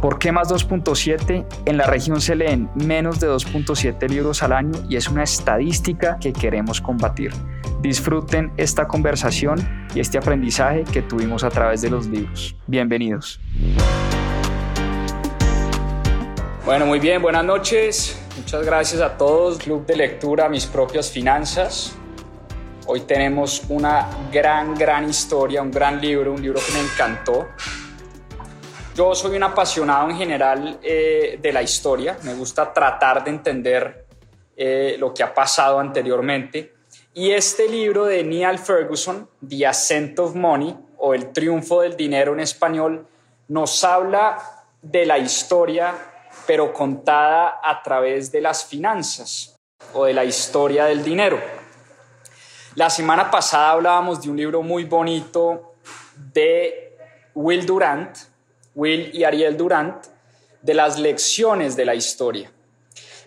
¿Por qué más 2.7? En la región se leen menos de 2.7 libros al año y es una estadística que queremos combatir. Disfruten esta conversación y este aprendizaje que tuvimos a través de los libros. Bienvenidos. Bueno, muy bien, buenas noches. Muchas gracias a todos. Club de lectura, mis propias finanzas. Hoy tenemos una gran, gran historia, un gran libro, un libro que me encantó. Yo soy un apasionado en general eh, de la historia. Me gusta tratar de entender eh, lo que ha pasado anteriormente. Y este libro de Neil Ferguson, The Ascent of Money, o El triunfo del dinero en español, nos habla de la historia, pero contada a través de las finanzas o de la historia del dinero. La semana pasada hablábamos de un libro muy bonito de Will Durant, Will y Ariel Durant, de las lecciones de la historia.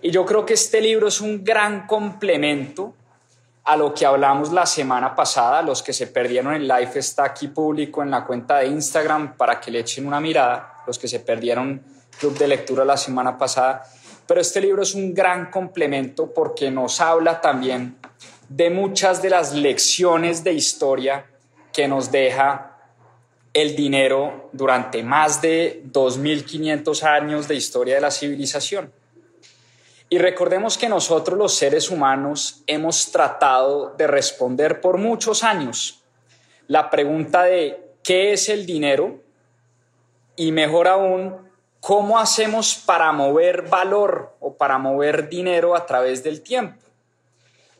Y yo creo que este libro es un gran complemento a lo que hablamos la semana pasada. Los que se perdieron el live está aquí público en la cuenta de Instagram para que le echen una mirada. Los que se perdieron club de lectura la semana pasada. Pero este libro es un gran complemento porque nos habla también de muchas de las lecciones de historia que nos deja el dinero durante más de 2.500 años de historia de la civilización. Y recordemos que nosotros los seres humanos hemos tratado de responder por muchos años la pregunta de qué es el dinero y mejor aún, cómo hacemos para mover valor o para mover dinero a través del tiempo.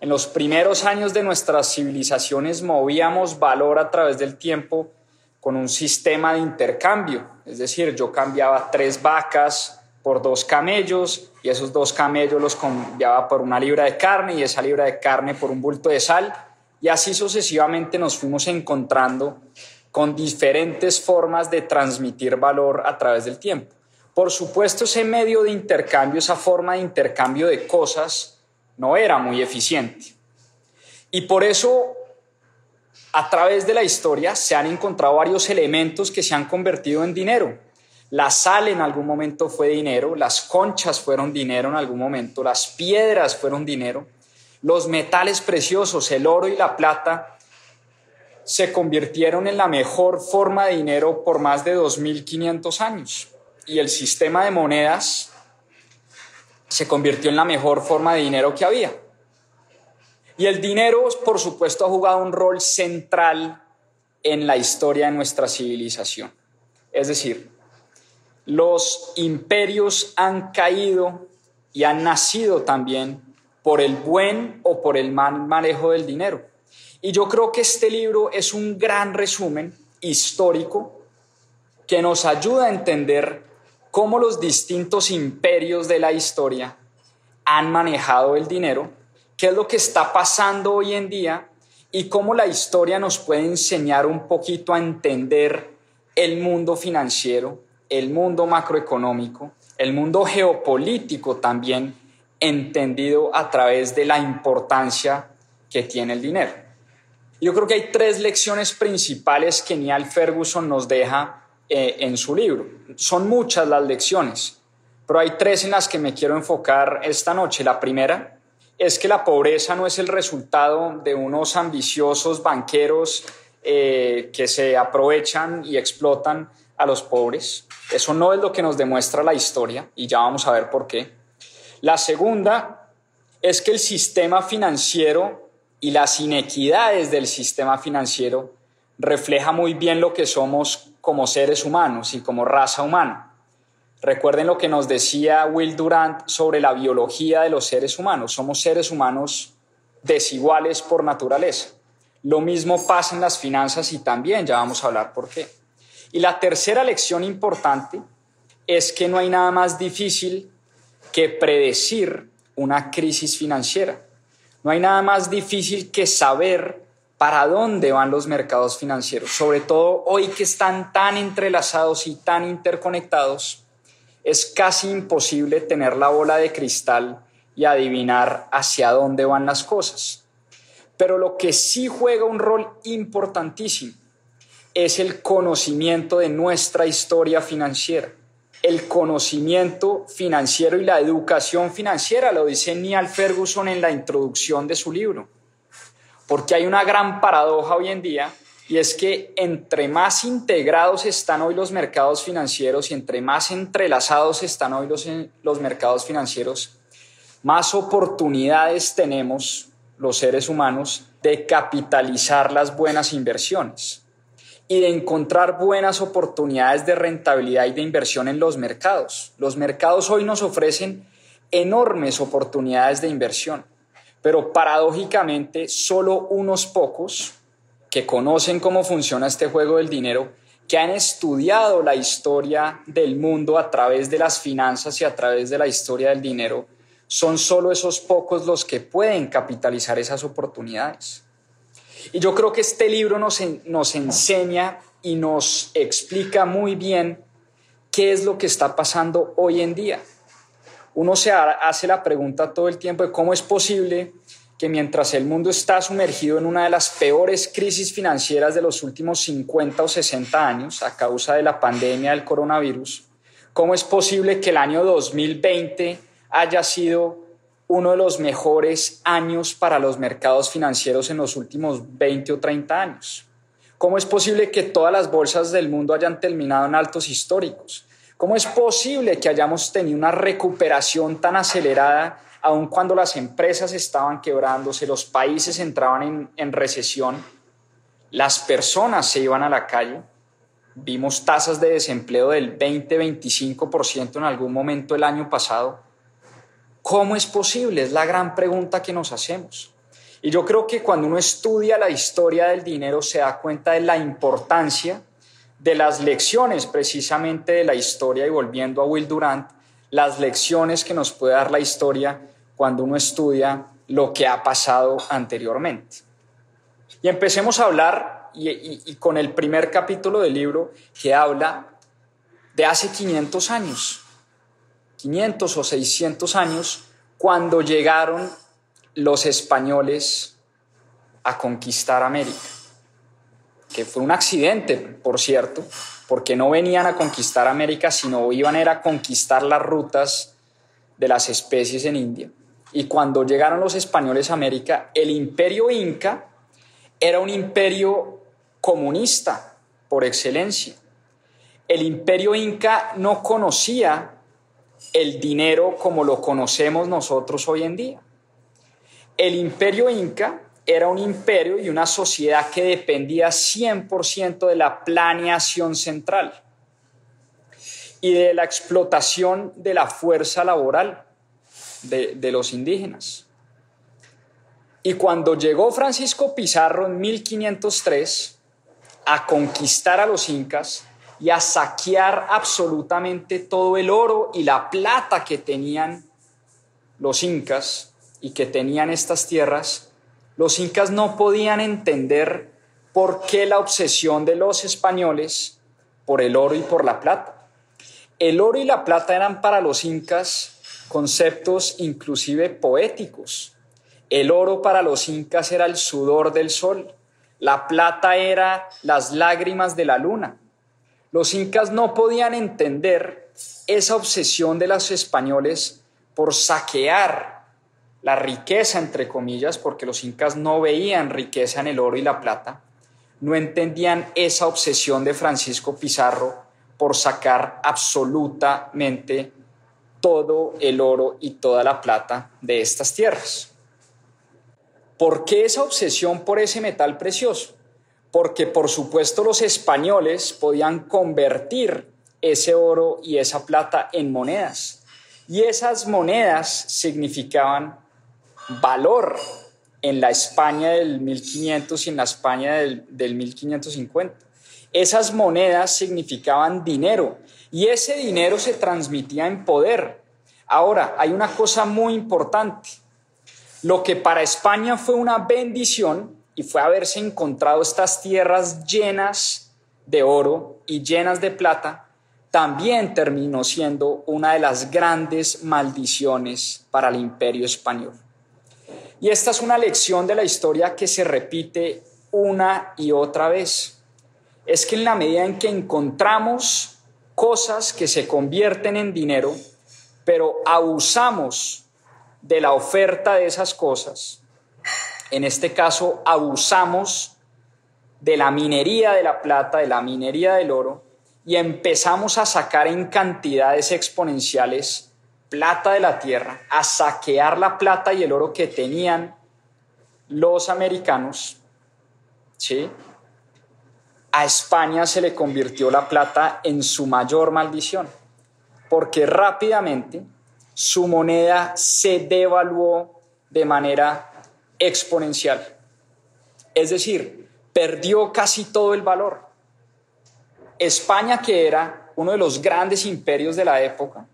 En los primeros años de nuestras civilizaciones movíamos valor a través del tiempo con un sistema de intercambio, es decir, yo cambiaba tres vacas por dos camellos y esos dos camellos los cambiaba por una libra de carne y esa libra de carne por un bulto de sal y así sucesivamente nos fuimos encontrando con diferentes formas de transmitir valor a través del tiempo. Por supuesto, ese medio de intercambio, esa forma de intercambio de cosas, no era muy eficiente. Y por eso, a través de la historia, se han encontrado varios elementos que se han convertido en dinero. La sal en algún momento fue dinero, las conchas fueron dinero en algún momento, las piedras fueron dinero, los metales preciosos, el oro y la plata, se convirtieron en la mejor forma de dinero por más de 2.500 años. Y el sistema de monedas se convirtió en la mejor forma de dinero que había. Y el dinero, por supuesto, ha jugado un rol central en la historia de nuestra civilización. Es decir, los imperios han caído y han nacido también por el buen o por el mal manejo del dinero. Y yo creo que este libro es un gran resumen histórico que nos ayuda a entender cómo los distintos imperios de la historia han manejado el dinero, qué es lo que está pasando hoy en día y cómo la historia nos puede enseñar un poquito a entender el mundo financiero el mundo macroeconómico, el mundo geopolítico también, entendido a través de la importancia que tiene el dinero. Yo creo que hay tres lecciones principales que Neil Ferguson nos deja eh, en su libro. Son muchas las lecciones, pero hay tres en las que me quiero enfocar esta noche. La primera es que la pobreza no es el resultado de unos ambiciosos banqueros eh, que se aprovechan y explotan a los pobres. Eso no es lo que nos demuestra la historia y ya vamos a ver por qué. La segunda es que el sistema financiero y las inequidades del sistema financiero refleja muy bien lo que somos como seres humanos y como raza humana. Recuerden lo que nos decía Will Durant sobre la biología de los seres humanos. Somos seres humanos desiguales por naturaleza. Lo mismo pasa en las finanzas y también ya vamos a hablar por qué. Y la tercera lección importante es que no hay nada más difícil que predecir una crisis financiera. No hay nada más difícil que saber para dónde van los mercados financieros, sobre todo hoy que están tan entrelazados y tan interconectados, es casi imposible tener la bola de cristal y adivinar hacia dónde van las cosas. Pero lo que sí juega un rol importantísimo es el conocimiento de nuestra historia financiera el conocimiento financiero y la educación financiera, lo dice Neil Ferguson en la introducción de su libro. Porque hay una gran paradoja hoy en día y es que entre más integrados están hoy los mercados financieros y entre más entrelazados están hoy los, los mercados financieros, más oportunidades tenemos los seres humanos de capitalizar las buenas inversiones y de encontrar buenas oportunidades de rentabilidad y de inversión en los mercados. Los mercados hoy nos ofrecen enormes oportunidades de inversión, pero paradójicamente solo unos pocos que conocen cómo funciona este juego del dinero, que han estudiado la historia del mundo a través de las finanzas y a través de la historia del dinero, son solo esos pocos los que pueden capitalizar esas oportunidades. Y yo creo que este libro nos, nos enseña y nos explica muy bien qué es lo que está pasando hoy en día. Uno se hace la pregunta todo el tiempo de cómo es posible que mientras el mundo está sumergido en una de las peores crisis financieras de los últimos 50 o 60 años a causa de la pandemia del coronavirus, ¿cómo es posible que el año 2020 haya sido uno de los mejores años para los mercados financieros en los últimos 20 o 30 años. ¿Cómo es posible que todas las bolsas del mundo hayan terminado en altos históricos? ¿Cómo es posible que hayamos tenido una recuperación tan acelerada aun cuando las empresas estaban quebrándose, los países entraban en, en recesión, las personas se iban a la calle? Vimos tasas de desempleo del 20-25% en algún momento el año pasado ¿Cómo es posible? Es la gran pregunta que nos hacemos. Y yo creo que cuando uno estudia la historia del dinero se da cuenta de la importancia de las lecciones precisamente de la historia y volviendo a Will Durant, las lecciones que nos puede dar la historia cuando uno estudia lo que ha pasado anteriormente. Y empecemos a hablar, y, con el primer capítulo del libro que habla de hace 500 años. 500 o 600 años cuando llegaron los españoles a conquistar América, que fue un accidente, por cierto, porque no venían a conquistar América, sino iban a, a conquistar las rutas de las especies en India. Y cuando llegaron los españoles a América, el imperio inca era un imperio comunista por excelencia. El imperio inca no conocía el dinero como lo conocemos nosotros hoy en día. El imperio inca era un imperio y una sociedad que dependía 100% de la planeación central y de la explotación de la fuerza laboral de, los indígenas. Y cuando llegó Francisco Pizarro en 1503 a conquistar a los incas, y a saquear absolutamente todo el oro y la plata que tenían los incas y que tenían estas tierras, los incas no podían entender por qué la obsesión de los españoles por el oro y por la plata. El oro y la plata eran para los incas conceptos inclusive poéticos. El oro para los incas era el sudor del sol, La plata era las lágrimas de la luna. Los incas no podían entender esa obsesión de los españoles por saquear la riqueza, entre comillas, porque los incas no veían riqueza en el oro y la plata, no entendían esa obsesión de Francisco Pizarro por sacar absolutamente todo el oro y toda la plata de estas tierras. ¿Por qué esa obsesión por ese metal precioso? Porque por supuesto los españoles podían convertir ese oro y esa plata en monedas. Y esas monedas significaban valor en la España del 1500 y en la España del, del 1550. Esas monedas significaban dinero y ese dinero se transmitía en poder. Ahora, hay una cosa muy importante. Lo que para España fue una bendición y fue haberse encontrado estas tierras llenas de oro y llenas de plata, también terminó siendo una de las grandes maldiciones para el imperio español. Y esta es una lección de la historia que se repite una y otra vez. Es que en la medida en que encontramos cosas que se convierten en dinero, pero abusamos de la oferta de esas cosas, en este caso abusamos de la minería de la plata, de la minería del oro, y empezamos a sacar en cantidades exponenciales plata de la tierra, a saquear la plata y el oro que tenían los americanos, ¿sí? A España se le convirtió la plata en su mayor maldición, porque rápidamente su moneda se devaluó de manera exponencial. Es decir, perdió casi todo el valor. España, que era uno de los grandes imperios de la época,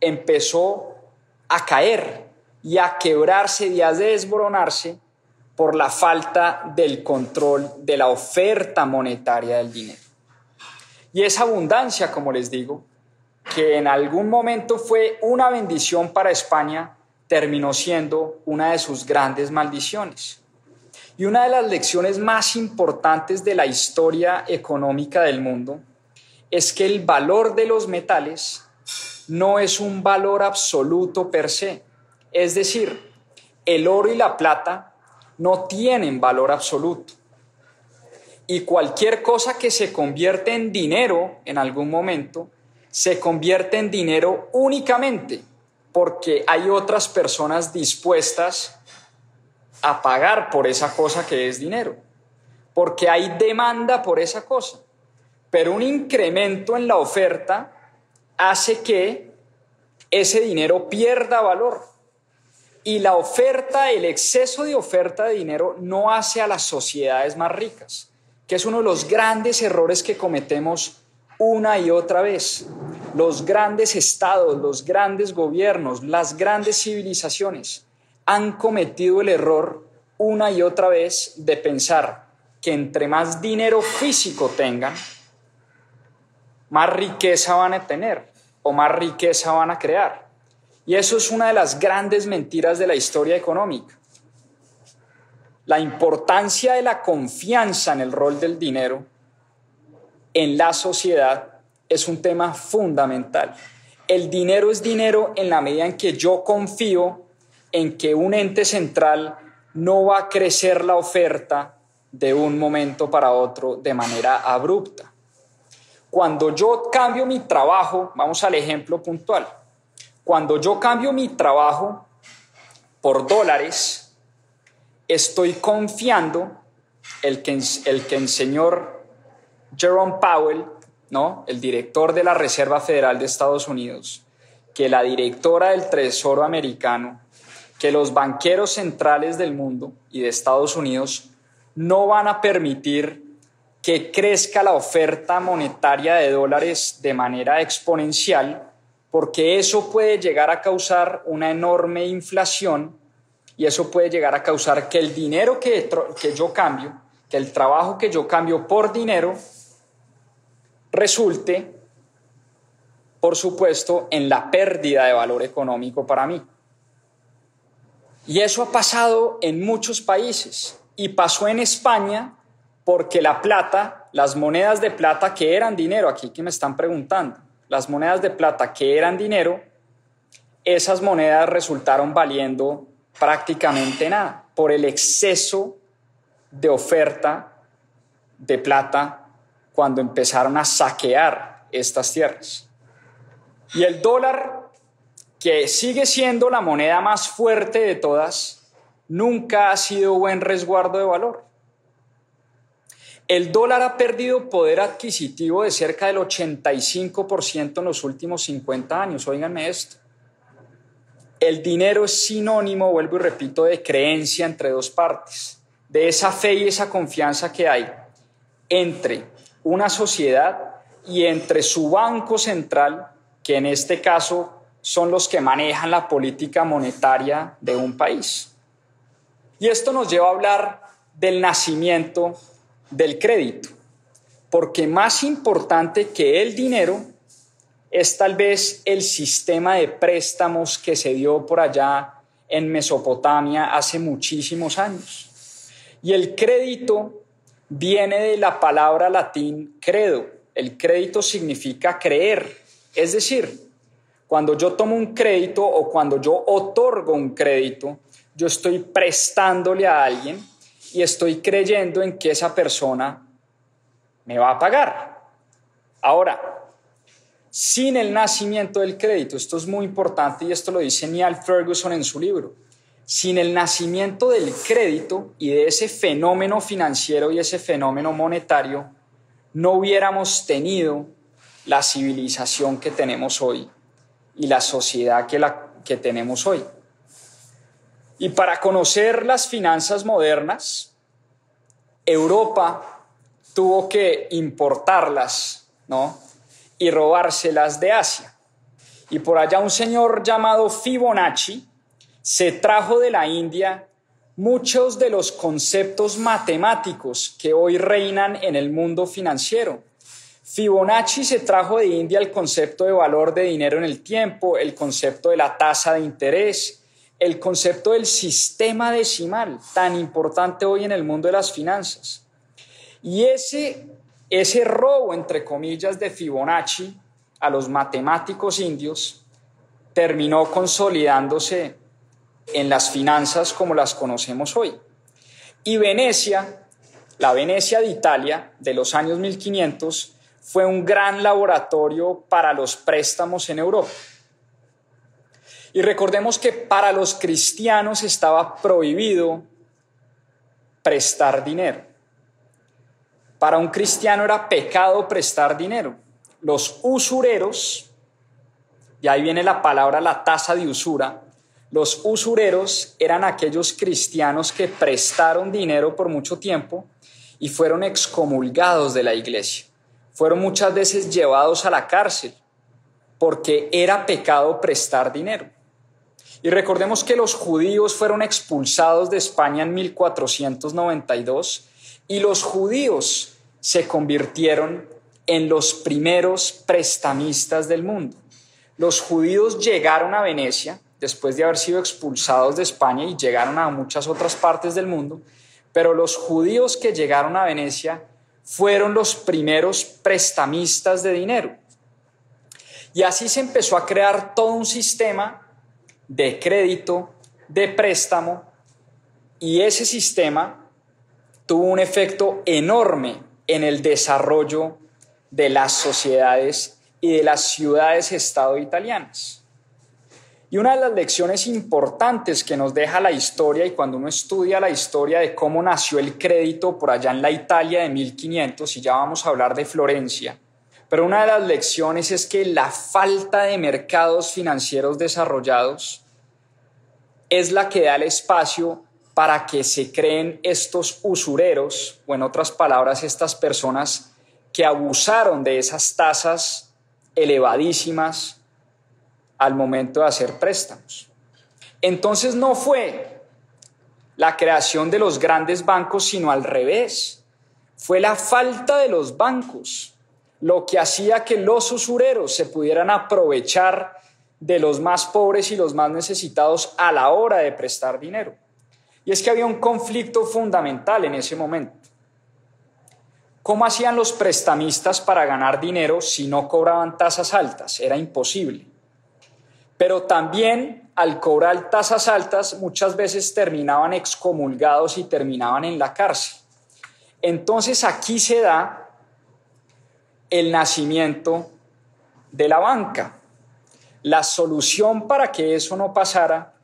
empezó a caer y a quebrarse y a desboronarse por la falta del control de la oferta monetaria del dinero. Y esa abundancia, como les digo, que en algún momento fue una bendición para España, terminó siendo una de sus grandes maldiciones. Y una de las lecciones más importantes de la historia económica del mundo es que el valor de los metales no es un valor absoluto per se. Es decir, el oro y la plata no tienen valor absoluto. Y cualquier cosa que se convierte en dinero en algún momento, se convierte en dinero únicamente porque hay otras personas dispuestas a pagar por esa cosa que es dinero, porque hay demanda por esa cosa. Pero un incremento en la oferta hace que ese dinero pierda valor. Y la oferta, el exceso de oferta de dinero no hace a las sociedades más ricas, que es uno de los grandes errores que cometemos una y otra vez. Los grandes estados, los grandes gobiernos, las grandes civilizaciones han cometido el error una y otra vez de pensar que entre más dinero físico tengan, más riqueza van a tener o más riqueza van a crear. Y eso es una de las grandes mentiras de la historia económica. La importancia de la confianza en el rol del dinero en la sociedad es un tema fundamental. El dinero es dinero en la medida en que yo confío en que un ente central no va a crecer la oferta de un momento para otro de manera abrupta. Cuando yo cambio mi trabajo, vamos al ejemplo puntual, cuando yo cambio mi trabajo por dólares, estoy confiando el que el, que señor Jerome Powell, ¿no? el director de la Reserva Federal de Estados Unidos, que la directora del Tesoro americano, que los banqueros centrales del mundo y de Estados Unidos no van a permitir que crezca la oferta monetaria de dólares de manera exponencial, porque eso puede llegar a causar una enorme inflación y eso puede llegar a causar que el dinero que, que yo cambio, que el trabajo que yo cambio por dinero, resulte, por supuesto, en la pérdida de valor económico para mí. Y eso ha pasado en muchos países y pasó en España porque la plata, las monedas de plata que eran dinero, aquí que me están preguntando, las monedas de plata que eran dinero, esas monedas resultaron valiendo prácticamente nada por el exceso de oferta de plata cuando empezaron a saquear estas tierras. Y el dólar, que sigue siendo la moneda más fuerte de todas, nunca ha sido buen resguardo de valor. El dólar ha perdido poder adquisitivo de cerca del 85% en los últimos 50 años. Óiganme esto. El dinero es sinónimo, vuelvo y repito, de creencia entre dos partes, de esa fe y esa confianza que hay entre una sociedad y entre su banco central, que en este caso son los que manejan la política monetaria de un país. Y esto nos lleva a hablar del nacimiento del crédito, porque más importante que el dinero es tal vez el sistema de préstamos que se dio por allá en Mesopotamia hace muchísimos años. Y el crédito viene de la palabra latín credo. El crédito significa creer. Es decir, cuando yo tomo un crédito o cuando yo otorgo un crédito, yo estoy prestándole a alguien y estoy creyendo en que esa persona me va a pagar. Ahora, sin el nacimiento del crédito. Esto es muy importante y esto lo dice Neil Ferguson en su libro. Sin el nacimiento del crédito y de ese fenómeno financiero y ese fenómeno monetario, no hubiéramos tenido la civilización que tenemos hoy y la sociedad que, la, que tenemos hoy. Y para conocer las finanzas modernas, Europa tuvo que importarlas, ¿no? y robárselas de Asia. Y por allá un señor llamado Fibonacci se trajo de la India muchos de los conceptos matemáticos que hoy reinan en el mundo financiero. Fibonacci se trajo de India el concepto de valor de dinero en el tiempo, el concepto de la tasa de interés, el concepto del sistema decimal, tan importante hoy en el mundo de las finanzas. Y ese ese robo, entre comillas, de Fibonacci a los matemáticos indios terminó consolidándose en las finanzas como las conocemos hoy. Y Venecia, la Venecia de Italia de los años 1500, fue un gran laboratorio para los préstamos en Europa. Y recordemos que para los cristianos estaba prohibido prestar dinero. Para un cristiano era pecado prestar dinero. Los usureros, y ahí viene la palabra la tasa de usura, los usureros eran aquellos cristianos que prestaron dinero por mucho tiempo y fueron excomulgados de la iglesia. Fueron muchas veces llevados a la cárcel porque era pecado prestar dinero. Y recordemos que los judíos fueron expulsados de España en 1492 y los judíos se convirtieron en los primeros prestamistas del mundo. Los judíos llegaron a Venecia después de haber sido expulsados de España y llegaron a muchas otras partes del mundo, pero los judíos que llegaron a Venecia fueron los primeros prestamistas de dinero. Y así se empezó a crear todo un sistema de crédito, de préstamo, y ese sistema tuvo un efecto enorme en el desarrollo de las sociedades y de las ciudades-estado italianas. Y una de las lecciones importantes que nos deja la historia, y cuando uno estudia la historia de cómo nació el crédito por allá en la Italia de 1500, y ya vamos a hablar de Florencia, pero una de las lecciones es que la falta de mercados financieros desarrollados es la que da el espacio para que se creen estos usureros, o en otras palabras, estas personas que abusaron de esas tasas elevadísimas al momento de hacer préstamos. Entonces no fue la creación de los grandes bancos, sino al revés. Fue la falta de los bancos lo que hacía que los usureros se pudieran aprovechar de los más pobres y los más necesitados a la hora de prestar dinero. Y es que había un conflicto fundamental en ese momento. ¿Cómo hacían los prestamistas para ganar dinero si no cobraban tasas altas? Era imposible. Pero también al cobrar tasas altas muchas veces terminaban excomulgados y terminaban en la cárcel. Entonces aquí se da el nacimiento de la banca. La solución para que eso no pasara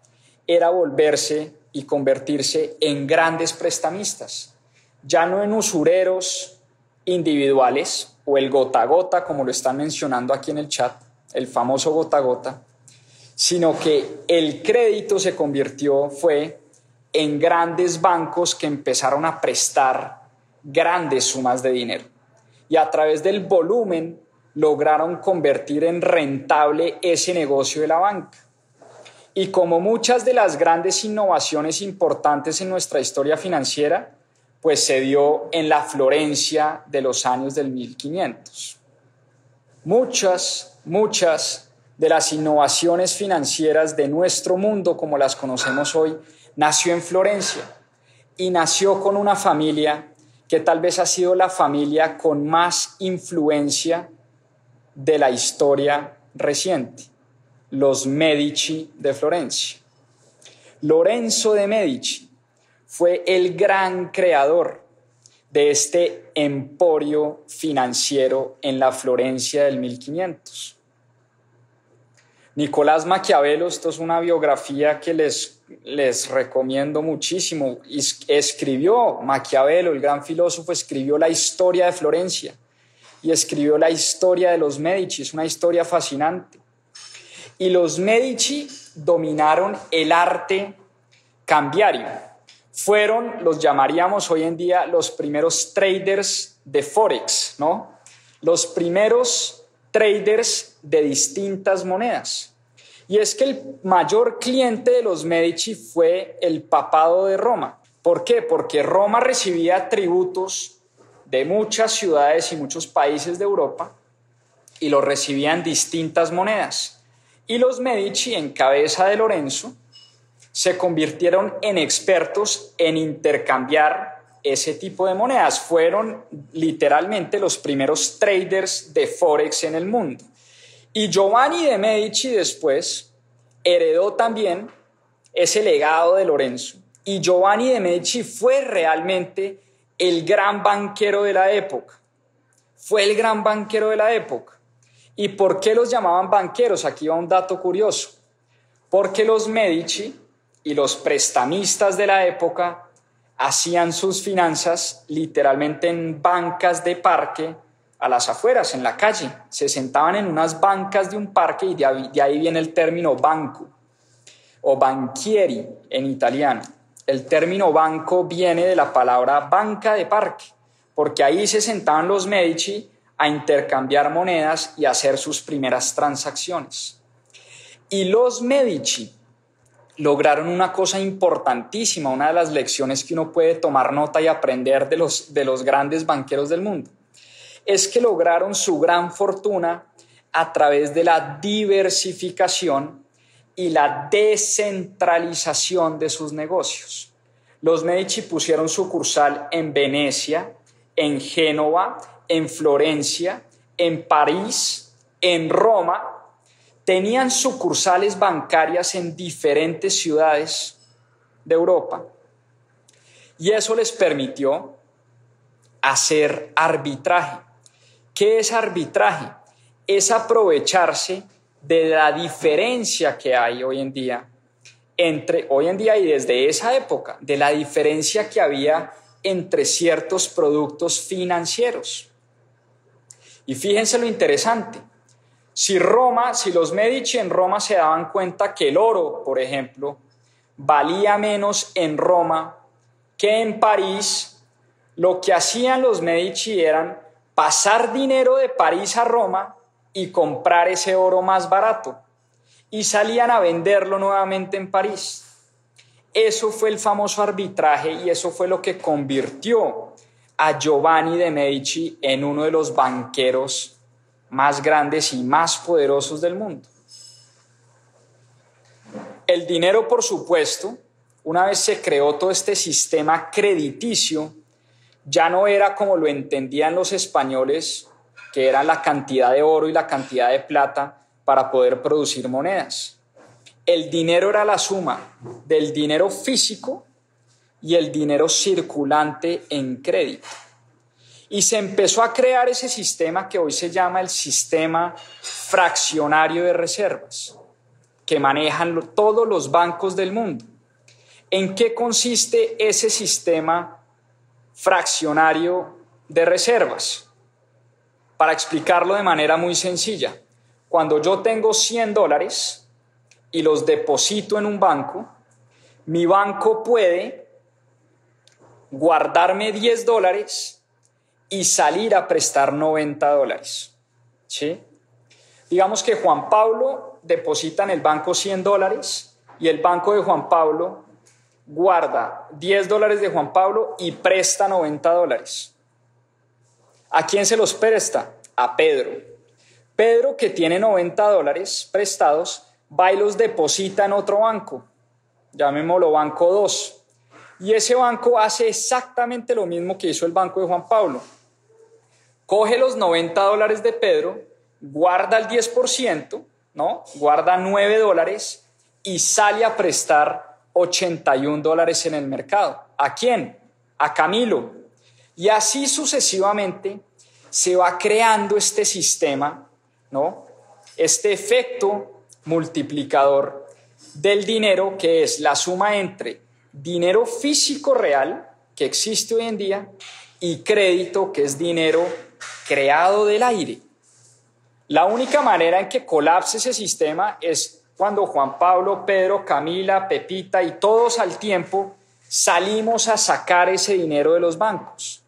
era volverse y convertirse en grandes prestamistas, ya no en usureros individuales o el gota gota, como lo están mencionando aquí en el chat, el famoso gota gota, sino que el crédito se convirtió, fue en grandes bancos que empezaron a prestar grandes sumas de dinero. Y a través del volumen lograron convertir en rentable ese negocio de la banca. Y como muchas de las grandes innovaciones importantes en nuestra historia financiera, pues se dio en la Florencia de los años del 1500. Muchas, muchas de las innovaciones financieras de nuestro mundo, como las conocemos hoy, nació en Florencia y nació con una familia que tal vez ha sido la familia con más influencia de la historia reciente, los Medici de Florencia. Lorenzo de Medici fue el gran creador de este emporio financiero en la Florencia del 1500. Nicolás Maquiavelo, esto es una biografía que les, les recomiendo muchísimo. Escribió Maquiavelo, el gran filósofo, escribió la historia de Florencia y escribió la historia de los Medici, es una historia fascinante. Y los Medici dominaron el arte cambiario fueron, los llamaríamos hoy en día, los primeros traders de Forex, ¿no? Los primeros traders de distintas monedas. Y es que el mayor cliente de los Medici fue el papado de Roma. ¿Por qué? Porque Roma recibía tributos de muchas ciudades y muchos países de Europa y los recibía en distintas monedas. Y los Medici, en cabeza de Lorenzo, se convirtieron en expertos en intercambiar ese tipo de monedas. Fueron literalmente los primeros traders de Forex en el mundo. Y Giovanni de Medici después heredó también ese legado de Lorenzo. Y Giovanni de Medici fue realmente el gran banquero de la época. Fue el gran banquero de la época. ¿Y por qué los llamaban banqueros? Aquí va un dato curioso. Porque los Medici y los prestamistas de la época hacían sus finanzas literalmente en bancas de parque a las afueras, en la calle. Se sentaban en unas bancas de un parque y de ahí, viene el término banco o banchieri en italiano. El término banco viene de la palabra banca de parque, porque ahí se sentaban los Medici a intercambiar monedas y hacer sus primeras transacciones. Y los Medici lograron una cosa importantísima, una de las lecciones que uno puede tomar nota y aprender de los, de los grandes banqueros del mundo, es que lograron su gran fortuna a través de la diversificación y la descentralización de sus negocios. Los Medici pusieron sucursal en Venecia, en Génova, en Florencia, en París, en Roma tenían sucursales bancarias en diferentes ciudades de Europa y eso les permitió hacer arbitraje. ¿Qué es arbitraje? Es aprovecharse de la diferencia que hay hoy en día entre hoy en día y desde esa época, de la diferencia que había entre ciertos productos financieros. Y fíjense lo interesante, si Roma, si los Medici en Roma se daban cuenta que el oro, por ejemplo, valía menos en Roma que en París, lo que hacían los Medici eran pasar dinero de París a Roma y comprar ese oro más barato y salían a venderlo nuevamente en París. Eso fue el famoso arbitraje y eso fue lo que convirtió a Giovanni de Medici en uno de los banqueros más grandes y más poderosos del mundo. El dinero, por supuesto, una vez se creó todo este sistema crediticio, ya no era como lo entendían los españoles, que era la cantidad de oro y la cantidad de plata para poder producir monedas. El dinero era la suma del dinero físico y el dinero circulante en crédito. Y se empezó a crear ese sistema que hoy se llama el sistema fraccionario de reservas, que manejan todos los bancos del mundo. ¿En qué consiste ese sistema fraccionario de reservas? Para explicarlo de manera muy sencilla, cuando yo tengo 100 dólares y los deposito en un banco, mi banco puede guardarme 10 dólares y salir a prestar 90 dólares. ¿Sí? Digamos que Juan Pablo deposita en el banco 100 dólares y el banco de Juan Pablo guarda 10 dólares de Juan Pablo y presta 90 dólares. ¿A quién se los presta? A Pedro. Pedro, que tiene 90 dólares prestados, va y los deposita en otro banco, llamémoslo Banco 2. Y ese banco hace exactamente lo mismo que hizo el banco de Juan Pablo. Coge los 90 dólares de Pedro, guarda el 10%, ¿no? Guarda 9 dólares y sale a prestar 81 dólares en el mercado. ¿A quién? A Camilo. Y así sucesivamente se va creando este sistema, ¿no? Este efecto multiplicador del dinero que es la suma entre dinero físico real que existe hoy en día y crédito que es dinero creado del aire. La única manera en que colapse ese sistema es cuando Juan Pablo, Pedro, Camila, Pepita y todos al tiempo salimos a sacar ese dinero de los bancos.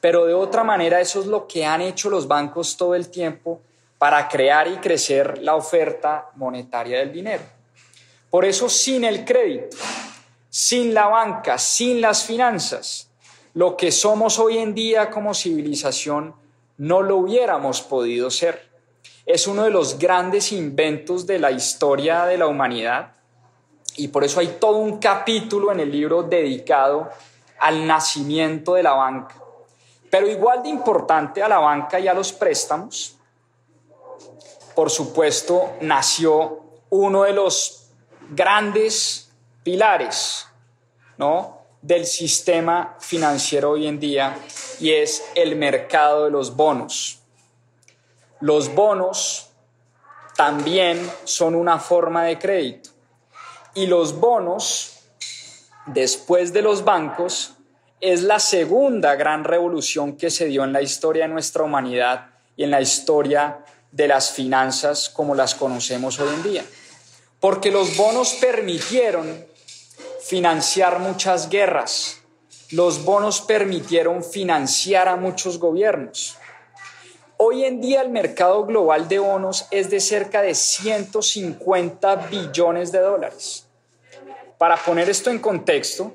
Pero de otra manera eso es lo que han hecho los bancos todo el tiempo para crear y crecer la oferta monetaria del dinero. Por eso sin el crédito, sin la banca, sin las finanzas, lo que somos hoy en día como civilización no lo hubiéramos podido ser. Es uno de los grandes inventos de la historia de la humanidad y por eso hay todo un capítulo en el libro dedicado al nacimiento de la banca. Pero igual de importante a la banca y a los préstamos, por supuesto, nació uno de los grandes pilares ¿no? del sistema financiero hoy en día y es el mercado de los bonos. Los bonos también son una forma de crédito y los bonos, después de los bancos, es la segunda gran revolución que se dio en la historia de nuestra humanidad y en la historia de las finanzas como las conocemos hoy en día. Porque los bonos permitieron financiar muchas guerras. Los bonos permitieron financiar a muchos gobiernos. Hoy en día el mercado global de bonos es de cerca de 150 billones de dólares. Para poner esto en contexto,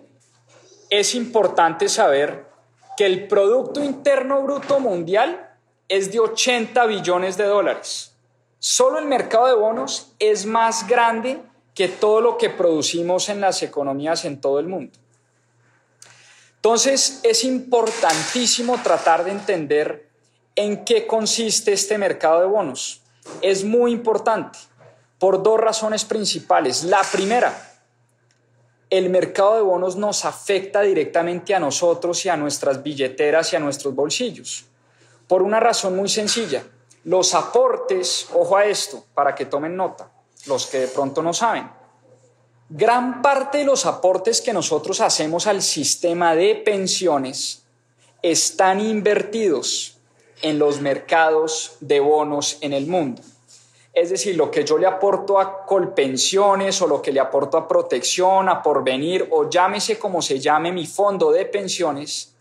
es importante saber que el Producto Interno Bruto Mundial es de 80 billones de dólares. Solo el mercado de bonos es más grande que todo lo que producimos en las economías en todo el mundo. Entonces, es importantísimo tratar de entender en qué consiste este mercado de bonos. Es muy importante por dos razones principales. La primera, el mercado de bonos nos afecta directamente a nosotros y a nuestras billeteras y a nuestros bolsillos. Por una razón muy sencilla. Los aportes, ojo a esto, para que tomen nota, los que de pronto no saben. Gran parte de los aportes que nosotros hacemos al sistema de pensiones están invertidos en los mercados de bonos en el mundo. Es decir, lo que yo le aporto a Colpensiones o lo que le aporto a Protección, a Porvenir o llámese como se llame mi fondo de pensiones,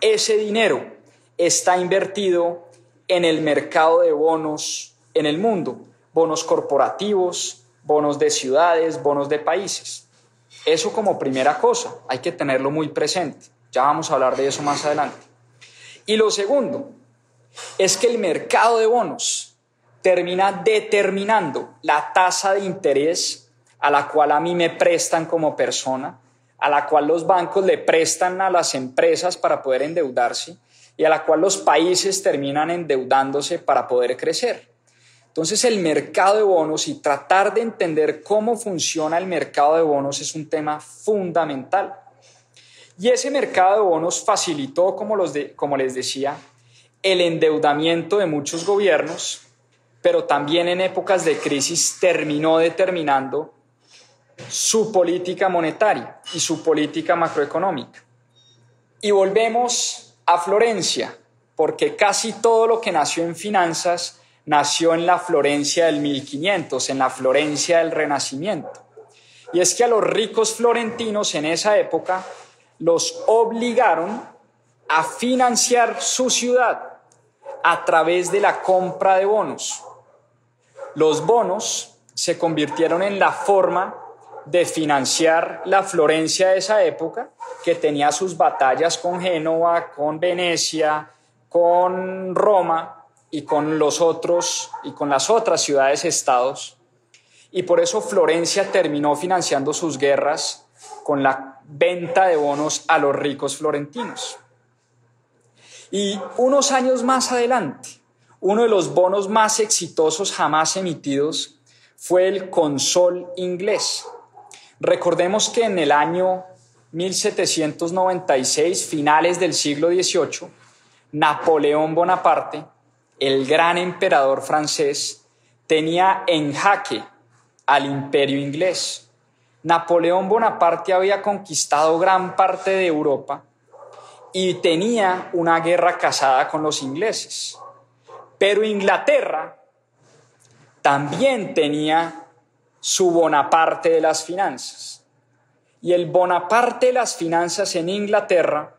ese dinero está invertido en el mercado de bonos en el mundo bonos corporativos, bonos de ciudades, bonos de países. Eso como primera cosa, hay que tenerlo muy presente. Ya vamos a hablar de eso más adelante. Y lo segundo es que el mercado de bonos termina determinando la tasa de interés a la cual a mí me prestan como persona, a la cual los bancos le prestan a las empresas para poder endeudarse y a la cual los países terminan endeudándose para poder crecer. Entonces el mercado de bonos y tratar de entender cómo funciona el mercado de bonos es un tema fundamental. Y ese mercado de bonos facilitó, como, como les decía, el endeudamiento de muchos gobiernos, pero también en épocas de crisis terminó determinando su política monetaria y su política macroeconómica. Y volvemos a Florencia, porque casi todo lo que nació en finanzas nació en la Florencia del 1500, en la Florencia del Renacimiento. Y es que a los ricos florentinos en esa época los obligaron a financiar su ciudad a través de la compra de bonos. Los bonos se convirtieron en la forma de financiar la Florencia de esa época, que tenía sus batallas con Génova, con Venecia, con Roma y con los otros y con las otras ciudades estados. Y por eso Florencia terminó financiando sus guerras con la venta de bonos a los ricos florentinos. Y unos años más adelante, uno de los bonos más exitosos jamás emitidos fue el Consol inglés, Recordemos que en el año 1796, finales del siglo XVIII, Napoleón Bonaparte, el gran emperador francés, tenía en jaque al imperio inglés. Napoleón Bonaparte había conquistado gran parte de Europa y tenía una guerra casada con los ingleses. Pero Inglaterra también tenía su Bonaparte de las finanzas. Y el Bonaparte de las finanzas en Inglaterra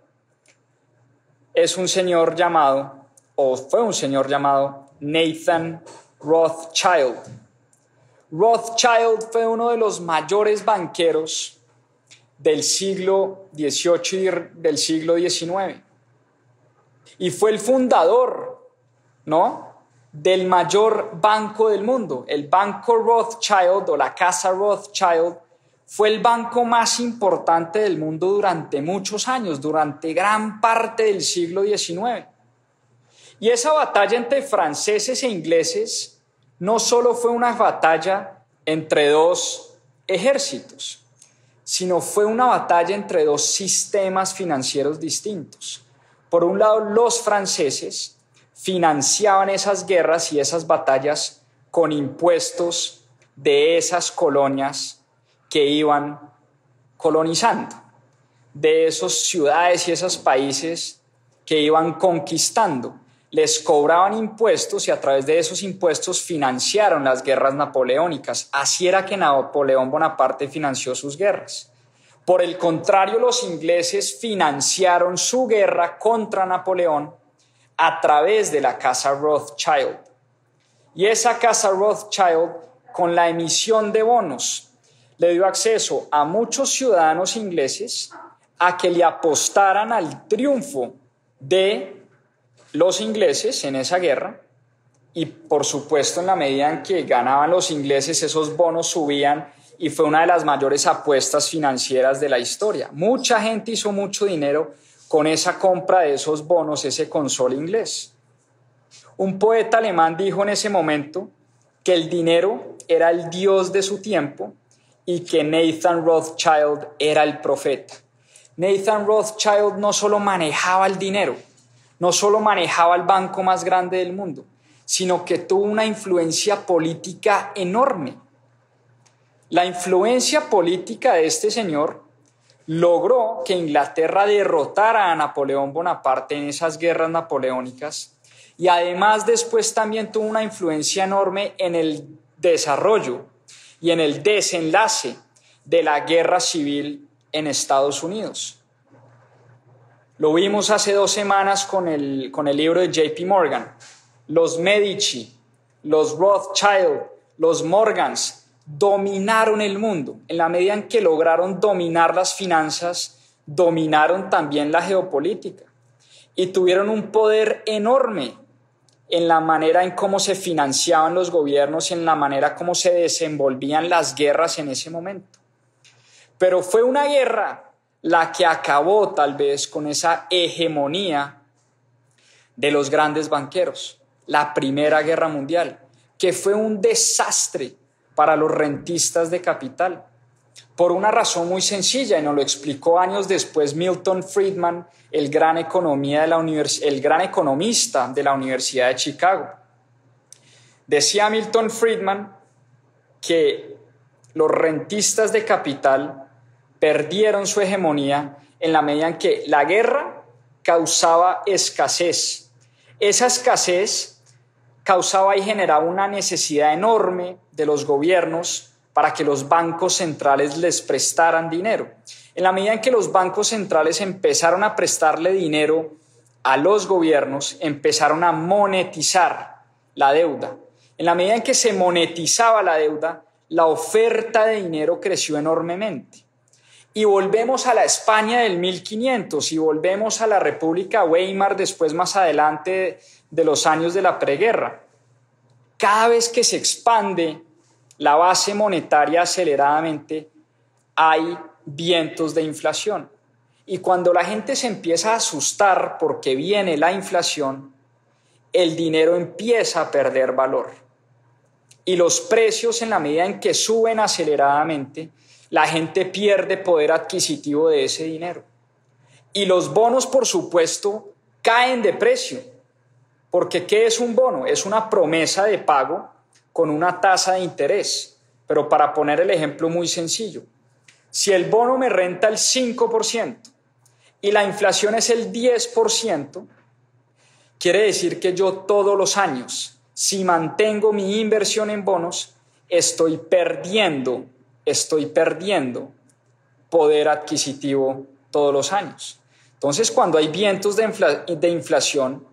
es un señor llamado, o fue un señor llamado Nathan Rothschild. Rothschild fue uno de los mayores banqueros del siglo XVIII y del siglo XIX. Y fue el fundador, ¿no? del mayor banco del mundo. El Banco Rothschild o la Casa Rothschild fue el banco más importante del mundo durante muchos años, durante gran parte del siglo XIX. Y esa batalla entre franceses e ingleses no solo fue una batalla entre dos ejércitos, sino fue una batalla entre dos sistemas financieros distintos. Por un lado, los franceses, financiaban esas guerras y esas batallas con impuestos de esas colonias que iban colonizando, de esas ciudades y esos países que iban conquistando. Les cobraban impuestos y a través de esos impuestos financiaron las guerras napoleónicas. Así era que Napoleón Bonaparte financió sus guerras. Por el contrario, los ingleses financiaron su guerra contra Napoleón a través de la casa Rothschild. Y esa casa Rothschild, con la emisión de bonos, le dio acceso a muchos ciudadanos ingleses a que le apostaran al triunfo de los ingleses en esa guerra. Y por supuesto, en la medida en que ganaban los ingleses, esos bonos subían y fue una de las mayores apuestas financieras de la historia. Mucha gente hizo mucho dinero con esa compra de esos bonos, ese console inglés. Un poeta alemán dijo en ese momento que el dinero era el dios de su tiempo y que Nathan Rothschild era el profeta. Nathan Rothschild no solo manejaba el dinero, no solo manejaba el banco más grande del mundo, sino que tuvo una influencia política enorme. La influencia política de este señor logró que Inglaterra derrotara a Napoleón Bonaparte en esas guerras napoleónicas y además después también tuvo una influencia enorme en el desarrollo y en el desenlace de la guerra civil en Estados Unidos. Lo vimos hace dos semanas con el, con el libro de JP Morgan. Los Medici, los Rothschild, los Morgans dominaron el mundo. En la medida en que lograron dominar las finanzas, dominaron también la geopolítica y tuvieron un poder enorme en la manera en cómo se financiaban los gobiernos y en la manera como se desenvolvían las guerras en ese momento. Pero fue una guerra la que acabó tal vez con esa hegemonía de los grandes banqueros, la Primera Guerra Mundial, que fue un desastre para los rentistas de capital, por una razón muy sencilla, y nos lo explicó años después Milton Friedman, el gran, economía de la el gran economista de la Universidad de Chicago. Decía Milton Friedman que los rentistas de capital perdieron su hegemonía en la medida en que la guerra causaba escasez. Esa escasez causaba y generaba una necesidad enorme de los gobiernos para que los bancos centrales les prestaran dinero. En la medida en que los bancos centrales empezaron a prestarle dinero a los gobiernos, empezaron a monetizar la deuda. En la medida en que se monetizaba la deuda, la oferta de dinero creció enormemente. Y volvemos a la España del 1500 y volvemos a la República Weimar después más adelante de los años de la preguerra. Cada vez que se expande la base monetaria aceleradamente, hay vientos de inflación. Y cuando la gente se empieza a asustar porque viene la inflación, el dinero empieza a perder valor. Y los precios en la medida en que suben aceleradamente, la gente pierde poder adquisitivo de ese dinero. Y los bonos, por supuesto, caen de precio. Porque ¿qué es un bono? Es una promesa de pago con una tasa de interés. Pero para poner el ejemplo muy sencillo, si el bono me renta el 5% y la inflación es el 10%, quiere decir que yo todos los años, si mantengo mi inversión en bonos, estoy perdiendo estoy perdiendo poder adquisitivo todos los años. Entonces, cuando hay vientos de, inflación,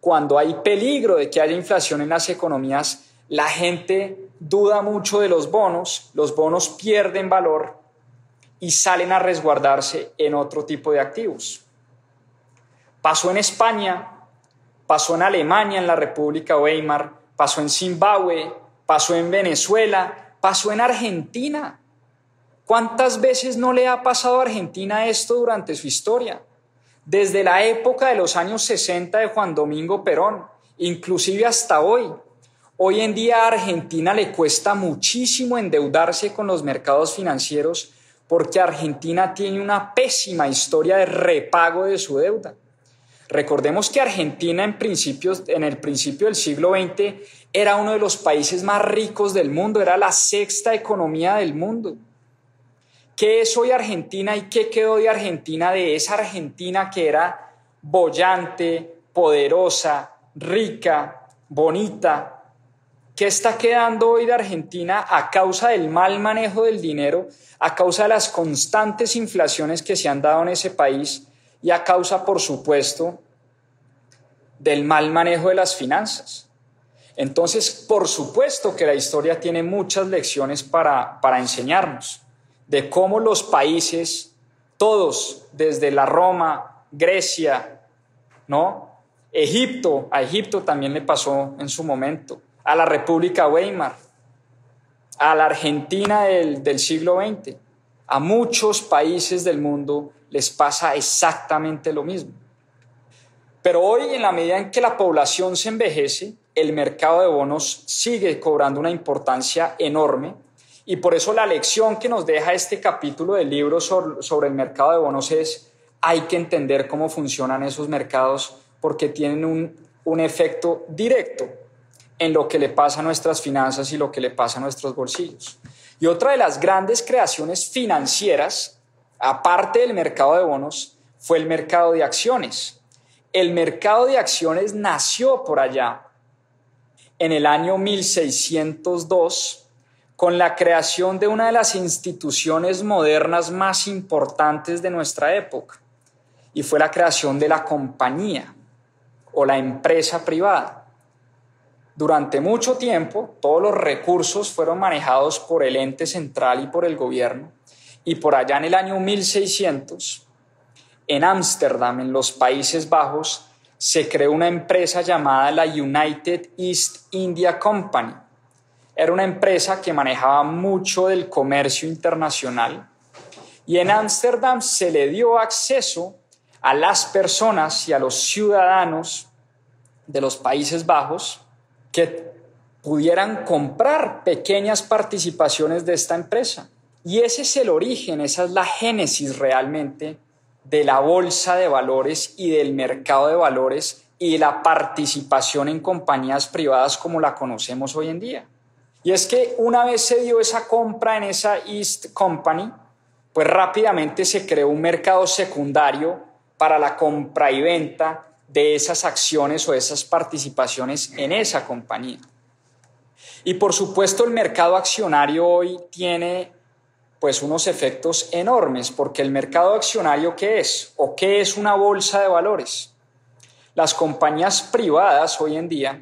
cuando hay peligro de que haya inflación en las economías, la gente duda mucho de los bonos, los bonos pierden valor y salen a resguardarse en otro tipo de activos. Pasó en España, pasó en Alemania, en la República Weimar, pasó en Zimbabue, pasó en Venezuela, pasó en Argentina. ¿Cuántas veces no le ha pasado a Argentina esto durante su historia? Desde la época de los años 60 de Juan Domingo Perón, inclusive hasta hoy. Hoy en día a Argentina le cuesta muchísimo endeudarse con los mercados financieros porque Argentina tiene una pésima historia de repago de su deuda. Recordemos que Argentina en, principios, en el principio del siglo XX era uno de los países más ricos del mundo, era la sexta economía del mundo. ¿Qué es hoy Argentina y qué quedó de Argentina, de esa Argentina que era bollante, poderosa, rica, bonita? ¿Qué está quedando hoy de Argentina a causa del mal manejo del dinero, a causa de las constantes inflaciones que se han dado en ese país y a causa, por supuesto, del mal manejo de las finanzas. Entonces, por supuesto que la historia tiene muchas lecciones para, para enseñarnos de cómo los países, todos, desde la Roma, Grecia, ¿no? Egipto, a Egipto también le pasó en su momento, a la República Weimar, a la Argentina del, del siglo XX, a muchos países del mundo les pasa exactamente lo mismo. Pero hoy, en la medida en que la población se envejece, el mercado de bonos sigue cobrando una importancia enorme y por eso la lección que nos deja este capítulo del libro sobre, el mercado de bonos es hay que entender cómo funcionan esos mercados porque tienen un, un efecto directo en lo que le pasa a nuestras finanzas y lo que le pasa a nuestros bolsillos. Y otra de las grandes creaciones financieras, aparte del mercado de bonos, fue el mercado de acciones. El mercado de acciones nació por allá en el año 1602 con la creación de una de las instituciones modernas más importantes de nuestra época, y fue la creación de la compañía o la empresa privada. Durante mucho tiempo, todos los recursos fueron manejados por el ente central y por el gobierno, y por allá en el año 1600, en Ámsterdam, en los Países Bajos, se creó una empresa llamada la United East India Company. Era una empresa que manejaba mucho del comercio internacional Y en Ámsterdam se le dio acceso a las personas y a los ciudadanos de los Países Bajos que pudieran comprar pequeñas participaciones de esta empresa. Y ese es el origen, esa es la génesis realmente de la bolsa de valores y del mercado de valores y la participación en compañías privadas como la conocemos hoy en día. Y es que una vez se dio esa compra en esa East Company, pues rápidamente se creó un mercado secundario para la compra y venta de esas acciones o esas participaciones en esa compañía. Y por supuesto el mercado accionario hoy tiene pues unos efectos enormes, porque el mercado accionario ¿qué es? ¿O qué es una bolsa de valores? Las compañías privadas hoy en día,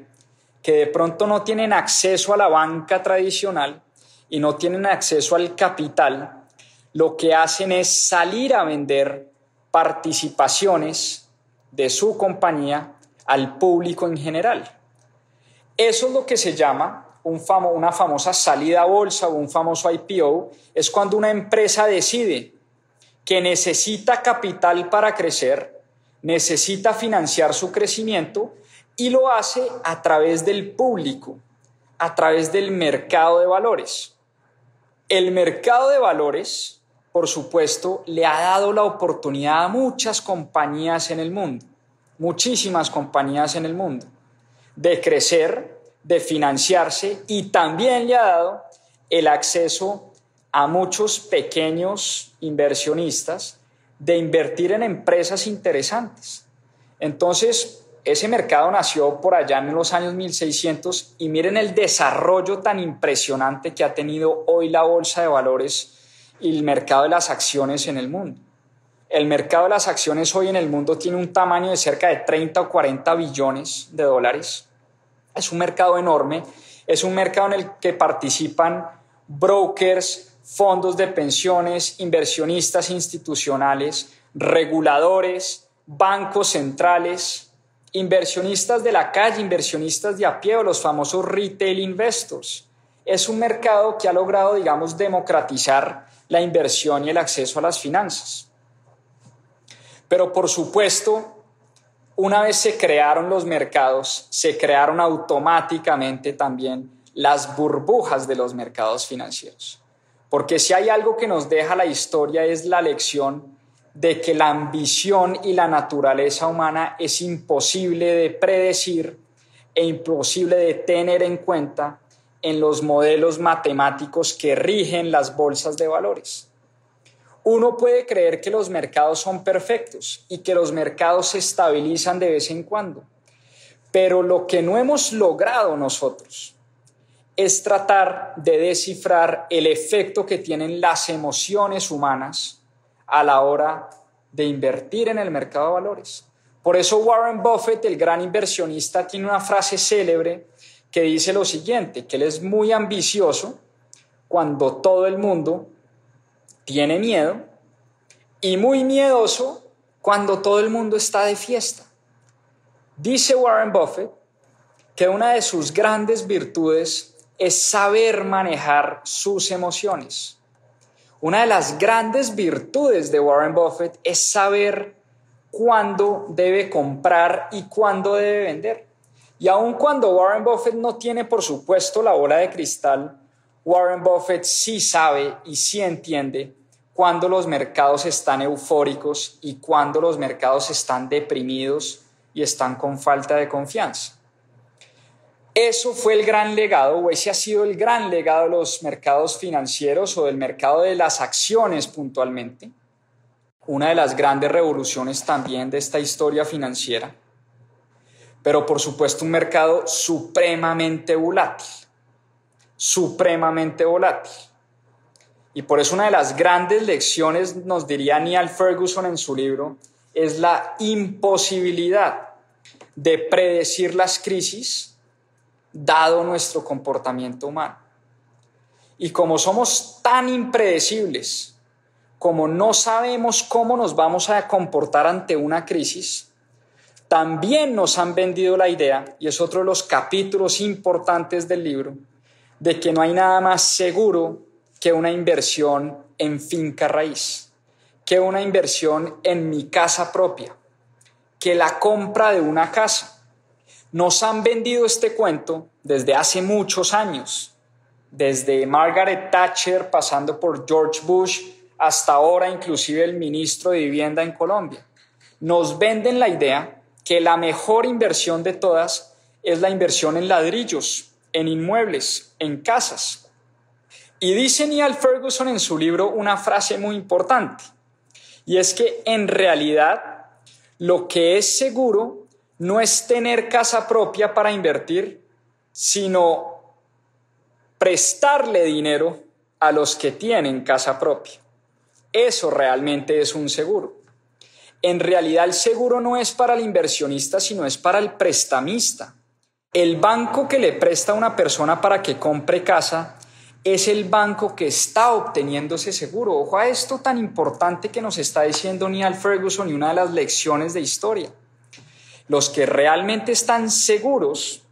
que de pronto no tienen acceso a la banca tradicional y no tienen acceso al capital, lo que hacen es salir a vender participaciones de su compañía al público en general. Eso es lo que se llama un una famosa salida a bolsa o un famoso IPO, es cuando una empresa decide que necesita capital para crecer, necesita financiar su crecimiento y lo hace a través del público, a través del mercado de valores. El mercado de valores, por supuesto, le ha dado la oportunidad a muchas compañías en el mundo, muchísimas compañías en el mundo, de crecer de financiarse y también le ha dado el acceso a muchos pequeños inversionistas de invertir en empresas interesantes. Entonces, ese mercado nació por allá en los años 1600 y miren el desarrollo tan impresionante que ha tenido hoy la bolsa de valores y el mercado de las acciones en el mundo. El mercado de las acciones hoy en el mundo tiene un tamaño de cerca de 30 o 40 billones de dólares es un mercado enorme, es un mercado en el que participan brokers, fondos de pensiones, inversionistas institucionales, reguladores, bancos centrales, inversionistas de la calle, inversionistas de a pie o los famosos retail investors. Es un mercado que ha logrado, digamos, democratizar la inversión y el acceso a las finanzas. Pero por supuesto, una vez se crearon los mercados, se crearon automáticamente también las burbujas de los mercados financieros. Porque si hay algo que nos deja la historia es la lección de que la ambición y la naturaleza humana es imposible de predecir e imposible de tener en cuenta en los modelos matemáticos que rigen las bolsas de valores. Uno puede creer que los mercados son perfectos y que los mercados se estabilizan de vez en cuando, pero lo que no hemos logrado nosotros es tratar de descifrar el efecto que tienen las emociones humanas a la hora de invertir en el mercado de valores. Por eso Warren Buffett, el gran inversionista, tiene una frase célebre que dice lo siguiente, que él es muy ambicioso cuando todo el mundo tiene miedo y muy miedoso cuando todo el mundo está de fiesta. Dice Warren Buffett que una de sus grandes virtudes es saber manejar sus emociones. Una de las grandes virtudes de Warren Buffett es saber cuándo debe comprar y cuándo debe vender. Y aun cuando Warren Buffett no tiene, por supuesto, la bola de cristal, Warren Buffett sí sabe y sí entiende cuando los mercados están eufóricos y cuando los mercados están deprimidos y están con falta de confianza. Eso fue el gran legado, o ese ha sido el gran legado de los mercados financieros o del mercado de las acciones puntualmente. Una de las grandes revoluciones también de esta historia financiera. Pero por supuesto un mercado supremamente volátil supremamente volátil. Y por eso una de las grandes lecciones, nos diría Neil Ferguson en su libro, es la imposibilidad de predecir las crisis dado nuestro comportamiento humano. Y como somos tan impredecibles, como no sabemos cómo nos vamos a comportar ante una crisis, también nos han vendido la idea, y es otro de los capítulos importantes del libro, de que no hay nada más seguro que una inversión en finca raíz. que una inversión en mi casa propia, que la compra de una casa. Nos han vendido este cuento desde hace muchos años, desde Margaret Thatcher pasando por George Bush hasta ahora inclusive el ministro de Vivienda en Colombia. Nos venden la idea que la mejor inversión de todas es la inversión en ladrillos, en inmuebles, en casas. Y dice Neil Ferguson en su libro una frase muy importante, y es que en realidad lo que es seguro no es tener casa propia para invertir, sino prestarle dinero a los que tienen casa propia. Eso realmente es un seguro. En realidad el seguro no es para el inversionista, sino es para el prestamista. El banco que le presta a una persona para que compre casa es el banco que está obteniendo ese seguro. Ojo a esto tan importante que nos está diciendo Neil Ferguson y una de las lecciones de historia. Los que realmente están seguros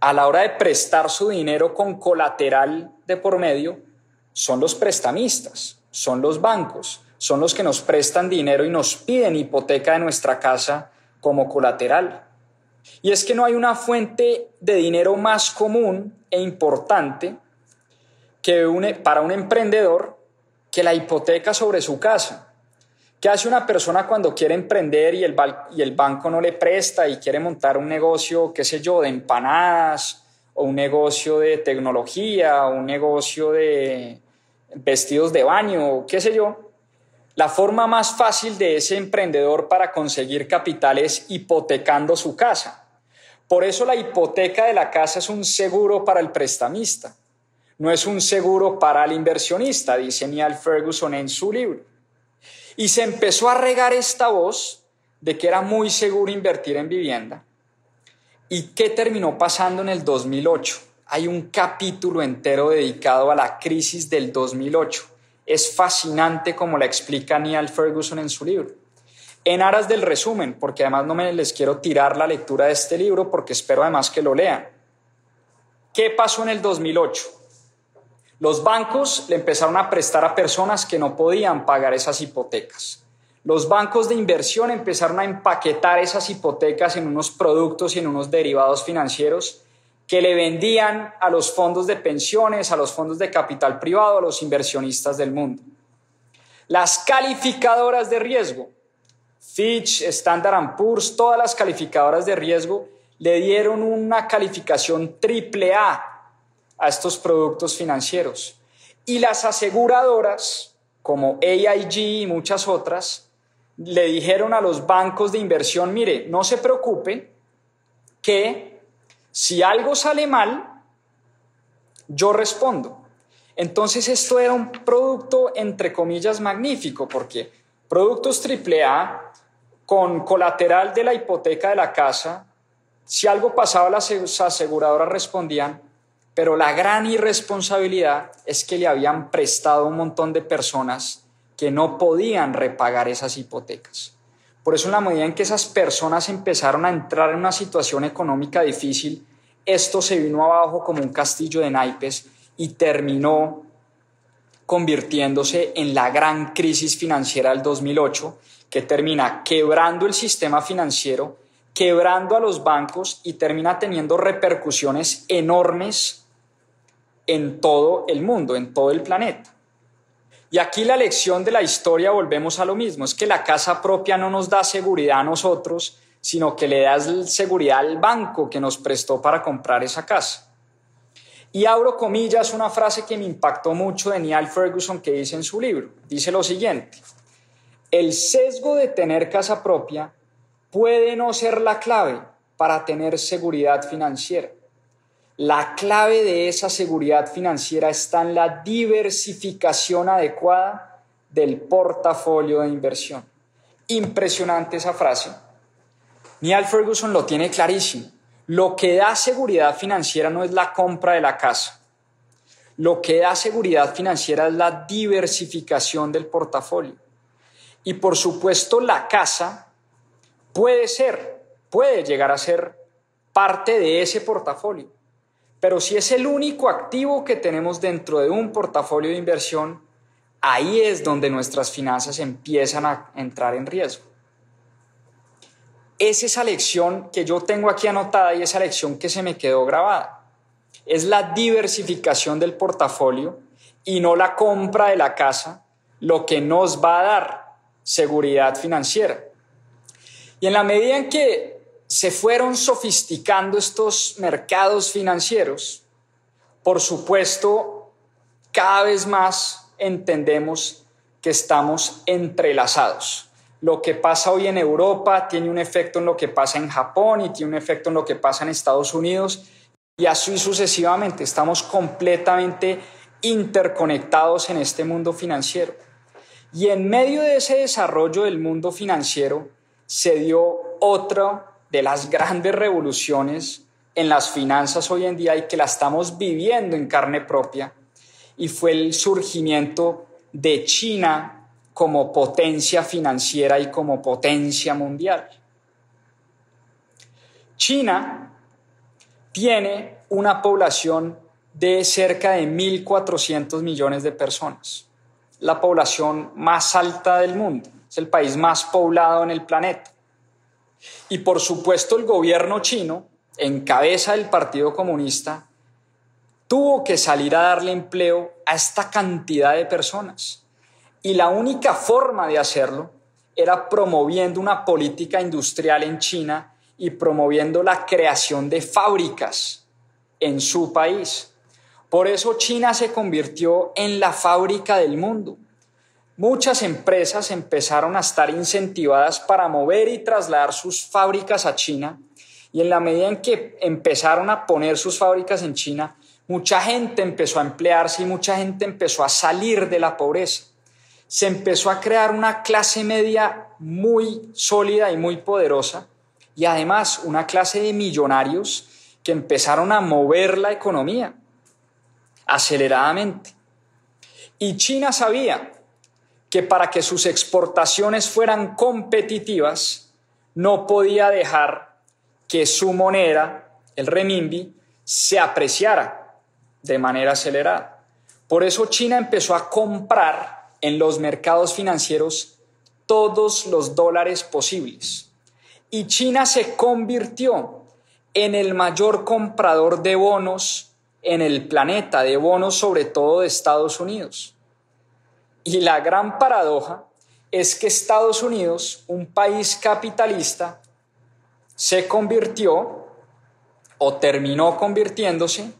a la hora de prestar su dinero con colateral de por medio son los prestamistas, son los bancos, son los que nos prestan dinero y nos piden hipoteca de nuestra casa como colateral. Y es que no hay una fuente de dinero más común e importante que para un emprendedor que la hipoteca sobre su casa. ¿Qué hace una persona cuando quiere emprender y el, y el banco no le presta y quiere montar un negocio, qué sé yo, de empanadas o un negocio de tecnología o un negocio de vestidos de baño, qué sé yo? La forma más fácil de ese emprendedor para conseguir capital es hipotecando su casa. Por eso la hipoteca de la casa es un seguro para el prestamista, no es un seguro para el inversionista, dice Neil Ferguson en su libro. Y se empezó a regar esta voz de que era muy seguro invertir en vivienda. ¿Y qué terminó pasando en el 2008? Hay un capítulo entero dedicado a la crisis del 2008 es fascinante como la explica Neil Ferguson en su libro. En aras del resumen, porque además no me les quiero tirar la lectura de este libro porque espero además que lo lean. ¿Qué pasó en el 2008? Los bancos le empezaron a prestar a personas que no podían pagar esas hipotecas. Los bancos de inversión empezaron a empaquetar esas hipotecas en unos productos y en unos derivados financieros que le vendían a los fondos de pensiones, a los fondos de capital privado, a los inversionistas del mundo. Las calificadoras de riesgo, Fitch, Standard Poor's, todas las calificadoras de riesgo le dieron una calificación triple A a estos productos financieros. Y las aseguradoras, como AIG y muchas otras, le dijeron a los bancos de inversión, mire, no se preocupe que si algo sale mal, yo respondo. Entonces esto era un producto, entre comillas, magnífico, porque productos AAA con colateral de la hipoteca de la casa, si algo pasaba las aseguradoras respondían, pero la gran irresponsabilidad es que le habían prestado a un montón de personas que no podían repagar esas hipotecas. Por eso en la medida en que esas personas empezaron a entrar en una situación económica difícil, esto se vino abajo como un castillo de naipes y terminó convirtiéndose en la gran crisis financiera del 2008, que termina quebrando el sistema financiero, quebrando a los bancos y termina teniendo repercusiones enormes en todo el mundo, en todo el planeta. Y aquí la lección de la historia volvemos a lo mismo, es que la casa propia no nos da seguridad a nosotros, sino que le das seguridad al banco que nos prestó para comprar esa casa. Y abro comillas una frase que me impactó mucho de Neil Ferguson que dice en su libro. Dice lo siguiente, el sesgo de tener casa propia puede no ser la clave para tener seguridad financiera. La clave de esa seguridad financiera está en la diversificación adecuada del portafolio de inversión. Impresionante esa frase. Neil Ferguson lo tiene clarísimo. Lo que da seguridad financiera no es la compra de la casa. Lo que da seguridad financiera es la diversificación del portafolio. Y por supuesto la casa puede ser, puede llegar a ser parte de ese portafolio pero si es el único activo que tenemos dentro de un portafolio de inversión, ahí es donde nuestras finanzas empiezan a entrar en riesgo. Es esa lección que yo tengo aquí anotada y esa lección que se me quedó grabada. Es la diversificación del portafolio y no la compra de la casa lo que nos va a dar seguridad financiera. Y en la medida en que se fueron sofisticando estos mercados financieros, por supuesto, cada vez más entendemos que estamos entrelazados. Lo que pasa hoy en Europa tiene un efecto en lo que pasa en Japón y tiene un efecto en lo que pasa en Estados Unidos y así sucesivamente. Estamos completamente interconectados en este mundo financiero. Y en medio de ese desarrollo del mundo financiero se dio otra de las grandes revoluciones en las finanzas hoy en día y que la estamos viviendo en carne propia, y fue el surgimiento de China como potencia financiera y como potencia mundial. China tiene una población de cerca de 1.400 millones de personas la población más alta del mundo, es el país más poblado en el planeta. Y por supuesto el gobierno chino, en cabeza del Partido Comunista, tuvo que salir a darle empleo a esta cantidad de personas. Y la única forma de hacerlo era promoviendo una política industrial en China y promoviendo la creación de fábricas en su país. Por eso China se convirtió en la fábrica del mundo. Muchas empresas empezaron a estar incentivadas para mover y trasladar sus fábricas a China y en la medida en que empezaron a poner sus fábricas en China, mucha gente empezó a emplearse y mucha gente empezó a salir de la pobreza. Se empezó a crear una clase media muy sólida y muy poderosa y además una clase de millonarios que empezaron a mover la economía aceleradamente. Y China sabía que para que sus exportaciones fueran competitivas, no podía dejar que su moneda, el renminbi, se apreciara de manera acelerada. Por eso China empezó a comprar en los mercados financieros todos los dólares posibles. Y China se convirtió en el mayor comprador de bonos en el planeta de bonos, sobre todo de Estados Unidos. Y la gran paradoja es que Estados Unidos, un país capitalista, se convirtió o terminó convirtiéndose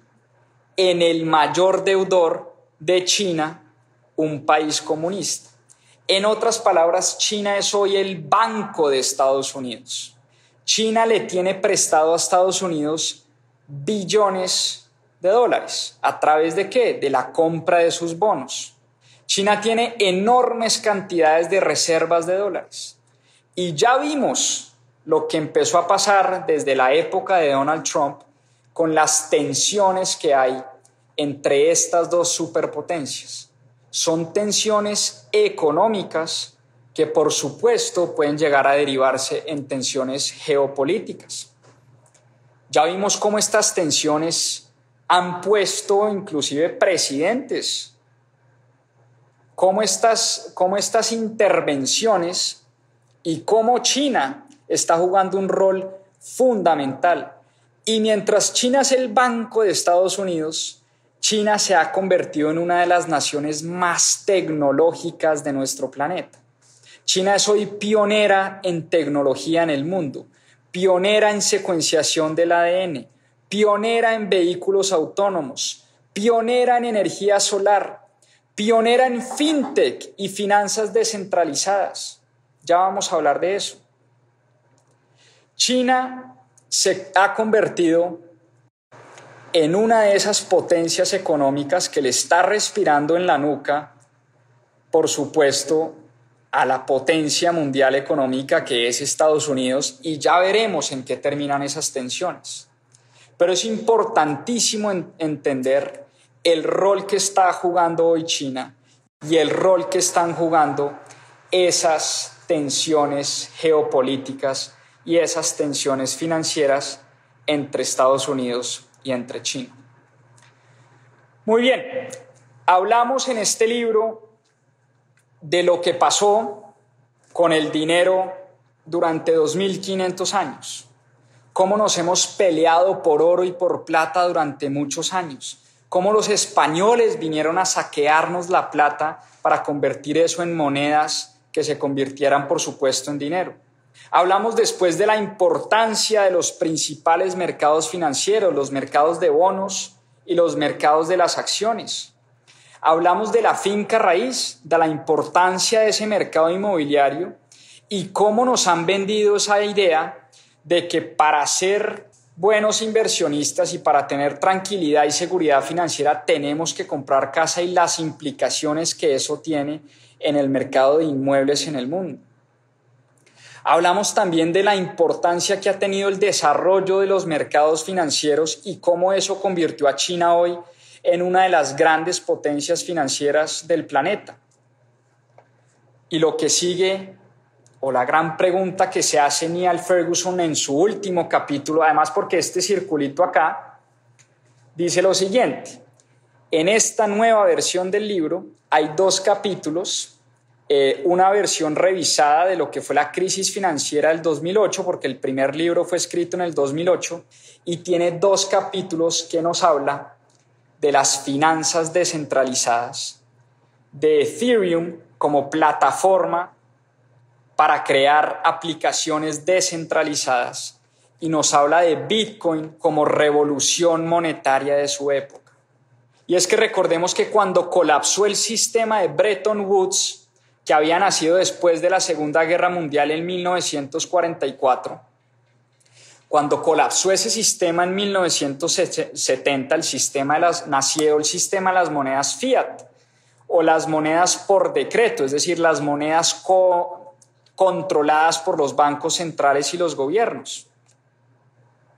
en el mayor deudor de China, un país comunista. En otras palabras, China es hoy el banco de Estados Unidos. China le tiene prestado a Estados Unidos billones de dólares. ¿A través de qué? De la compra de sus bonos. China tiene enormes cantidades de reservas de dólares. Y ya vimos lo que empezó a pasar desde la época de Donald Trump con las tensiones que hay entre estas dos superpotencias. Son tensiones económicas que por supuesto pueden llegar a derivarse en tensiones geopolíticas. Ya vimos cómo estas tensiones han puesto inclusive presidentes. Cómo estas, cómo estas intervenciones y cómo China está jugando un rol fundamental. Y mientras China es el banco de Estados Unidos, China se ha convertido en una de las naciones más tecnológicas de nuestro planeta. China es hoy pionera en tecnología en el mundo, pionera en secuenciación del ADN, pionera en vehículos autónomos, pionera en energía solar, pionera en fintech y finanzas descentralizadas. Ya vamos a hablar de eso. China se ha convertido en una de esas potencias económicas que le está respirando en la nuca, por supuesto, a la potencia mundial económica que es Estados Unidos y ya veremos en qué terminan esas tensiones. Pero es importantísimo entender el rol que está jugando hoy China y el rol que están jugando esas tensiones geopolíticas y esas tensiones financieras entre Estados Unidos y entre China. Muy bien, hablamos en este libro de lo que pasó con el dinero durante 2500 años. Cómo nos hemos peleado por oro y por plata durante muchos años. Cómo los españoles vinieron a saquearnos la plata para convertir eso en monedas que se convirtieran, por supuesto, en dinero. Hablamos después de la importancia de los principales mercados financieros, los mercados de bonos y los mercados de las acciones. Hablamos de la finca raíz, de la importancia de ese mercado inmobiliario y cómo nos han vendido esa idea de que para ser buenos inversionistas y para tener tranquilidad y seguridad financiera tenemos que comprar casa y las implicaciones que eso tiene en el mercado de inmuebles en el mundo. Hablamos también de la importancia que ha tenido el desarrollo de los mercados financieros y cómo eso convirtió a China hoy en una de las grandes potencias financieras del planeta. Y lo que sigue, o la gran pregunta que se hace Neil Ferguson en su último capítulo, además porque este circulito acá dice lo siguiente, en esta nueva versión del libro hay dos capítulos eh, una versión revisada de lo que fue la crisis financiera del 2008, porque el primer libro fue escrito en el 2008 y tiene dos capítulos que nos habla de las finanzas descentralizadas, de Ethereum como plataforma para crear aplicaciones descentralizadas y nos habla de Bitcoin como revolución monetaria de su época. Y es que recordemos que cuando colapsó el sistema de Bretton Woods, que había nacido después de la Segunda Guerra Mundial en 1944. Cuando colapsó ese sistema en 1970, el sistema de las, nació el sistema de las monedas fiat o las monedas por decreto, es decir, las monedas controladas por los bancos centrales y los gobiernos.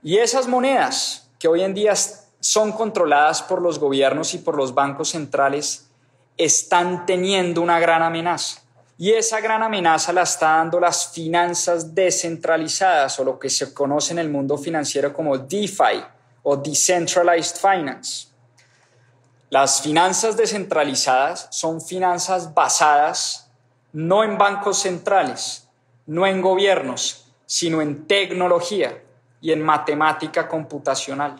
Y esas monedas que hoy en día son controladas por los gobiernos y por los bancos centrales están teniendo una gran amenaza. Y esa gran amenaza la está dando las finanzas descentralizadas o lo que se conoce en el mundo financiero como DeFi o Decentralized Finance. Las finanzas descentralizadas son finanzas basadas no en bancos centrales, no en gobiernos, sino en tecnología y en matemática computacional.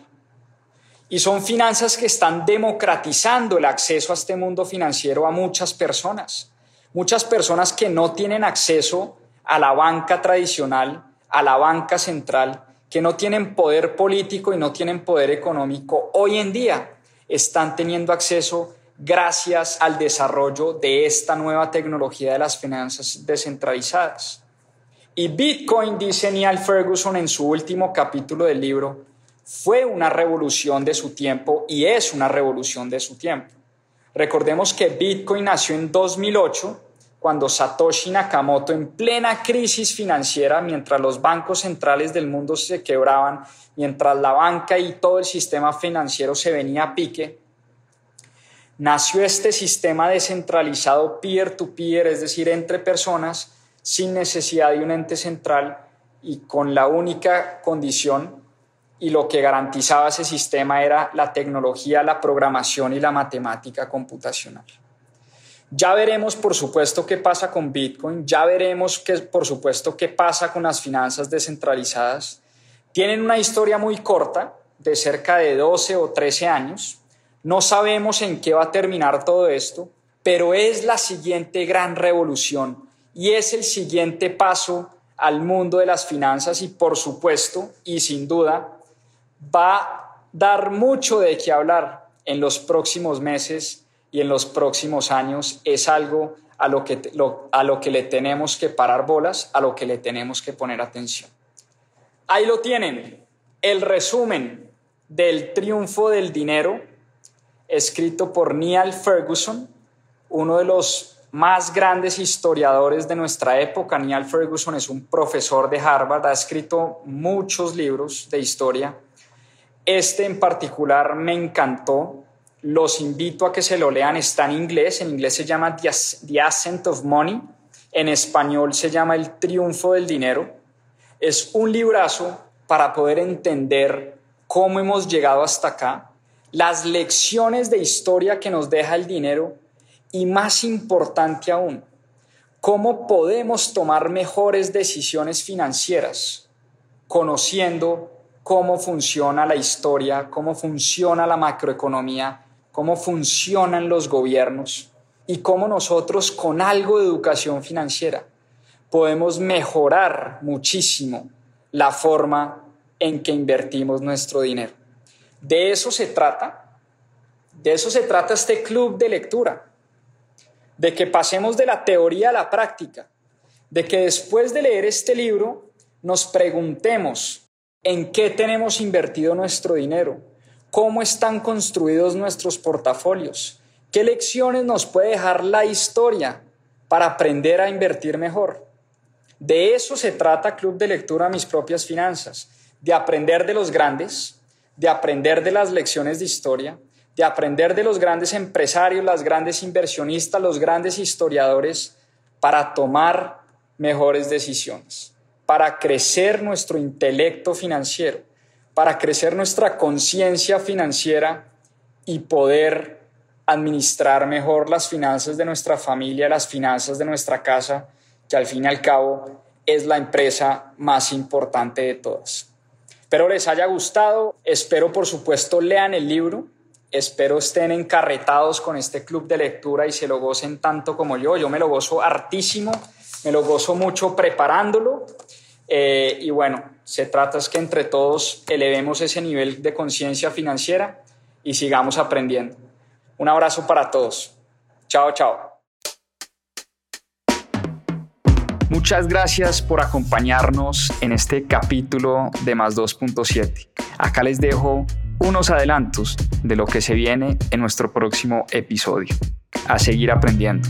Y son finanzas que están democratizando el acceso a este mundo financiero a muchas personas. Muchas personas que no tienen acceso a la banca tradicional, a la banca central, que no tienen poder político y no tienen poder económico, hoy en día están teniendo acceso gracias al desarrollo de esta nueva tecnología de las finanzas descentralizadas. Y Bitcoin, dice Neil Ferguson en su último capítulo del libro, fue una revolución de su tiempo y es una revolución de su tiempo. Recordemos que Bitcoin nació en 2008 cuando Satoshi Nakamoto en plena crisis financiera, mientras los bancos centrales del mundo se quebraban, mientras la banca y todo el sistema financiero se venía a pique, nació este sistema descentralizado peer-to-peer, -peer, es decir, entre personas, sin necesidad de un ente central y con la única condición y lo que garantizaba ese sistema era la tecnología, la programación y la matemática computacional. Ya veremos, por supuesto, qué pasa con Bitcoin, ya veremos, qué, por supuesto, qué pasa con las finanzas descentralizadas. Tienen una historia muy corta, de cerca de 12 o 13 años. No sabemos en qué va a terminar todo esto, pero es la siguiente gran revolución y es el siguiente paso al mundo de las finanzas y, por supuesto, y sin duda, va a dar mucho de qué hablar en los próximos meses y en los próximos años. Es algo a lo que, a lo que le tenemos que parar bolas, a lo que le tenemos que poner atención. Ahí lo tienen, el resumen del triunfo del dinero, escrito por Neil Ferguson, uno de los más grandes historiadores de nuestra época. Neil Ferguson es un profesor de Harvard, ha escrito muchos libros de historia este en particular me encantó. Los invito a que se lo lean. Está en inglés. En inglés se llama The Ascent of Money. En español se llama El Triunfo del Dinero. Es un librazo para poder entender cómo hemos llegado hasta acá, las lecciones de historia que nos deja el dinero y más importante aún, ¿Cómo podemos tomar mejores decisiones financieras conociendo cómo funciona la historia, cómo funciona la macroeconomía, cómo funcionan los gobiernos y cómo nosotros con algo de educación financiera podemos mejorar muchísimo la forma en que invertimos nuestro dinero. De eso se trata, de eso se trata este club de lectura, de que pasemos de la teoría a la práctica, de que después de leer este libro nos preguntemos en qué tenemos invertido nuestro dinero, cómo están construidos nuestros portafolios, qué lecciones nos puede dejar la historia para aprender a invertir mejor. De eso se trata Club de Lectura Mis propias finanzas, de aprender de los grandes, de aprender de las lecciones de historia, de aprender de los grandes empresarios, las grandes inversionistas, los grandes historiadores, para tomar mejores decisiones para crecer nuestro intelecto financiero, para crecer nuestra conciencia financiera y poder administrar mejor las finanzas de nuestra familia, las finanzas de nuestra casa, que al fin y al cabo es la empresa más importante de todas. Espero les haya gustado, espero por supuesto lean el libro, espero estén encarretados con este club de lectura y se lo gocen tanto como yo, yo me lo gozo hartísimo me lo gozo mucho preparándolo. Eh, y bueno, se trata es que entre todos elevemos ese nivel de conciencia financiera y sigamos aprendiendo. Un abrazo para todos. Chao, chao. Muchas gracias por acompañarnos en este capítulo de Más 2.7. Acá les dejo unos adelantos de lo que se viene en nuestro próximo episodio. A seguir aprendiendo.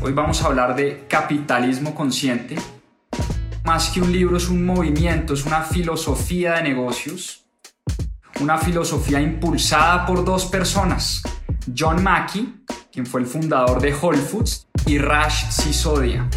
Hoy vamos a hablar de capitalismo consciente. Más que un libro es un movimiento, es una filosofía de negocios, una filosofía impulsada por dos personas, John Mackey, quien fue el fundador de Whole Foods, y Raj Sisodia,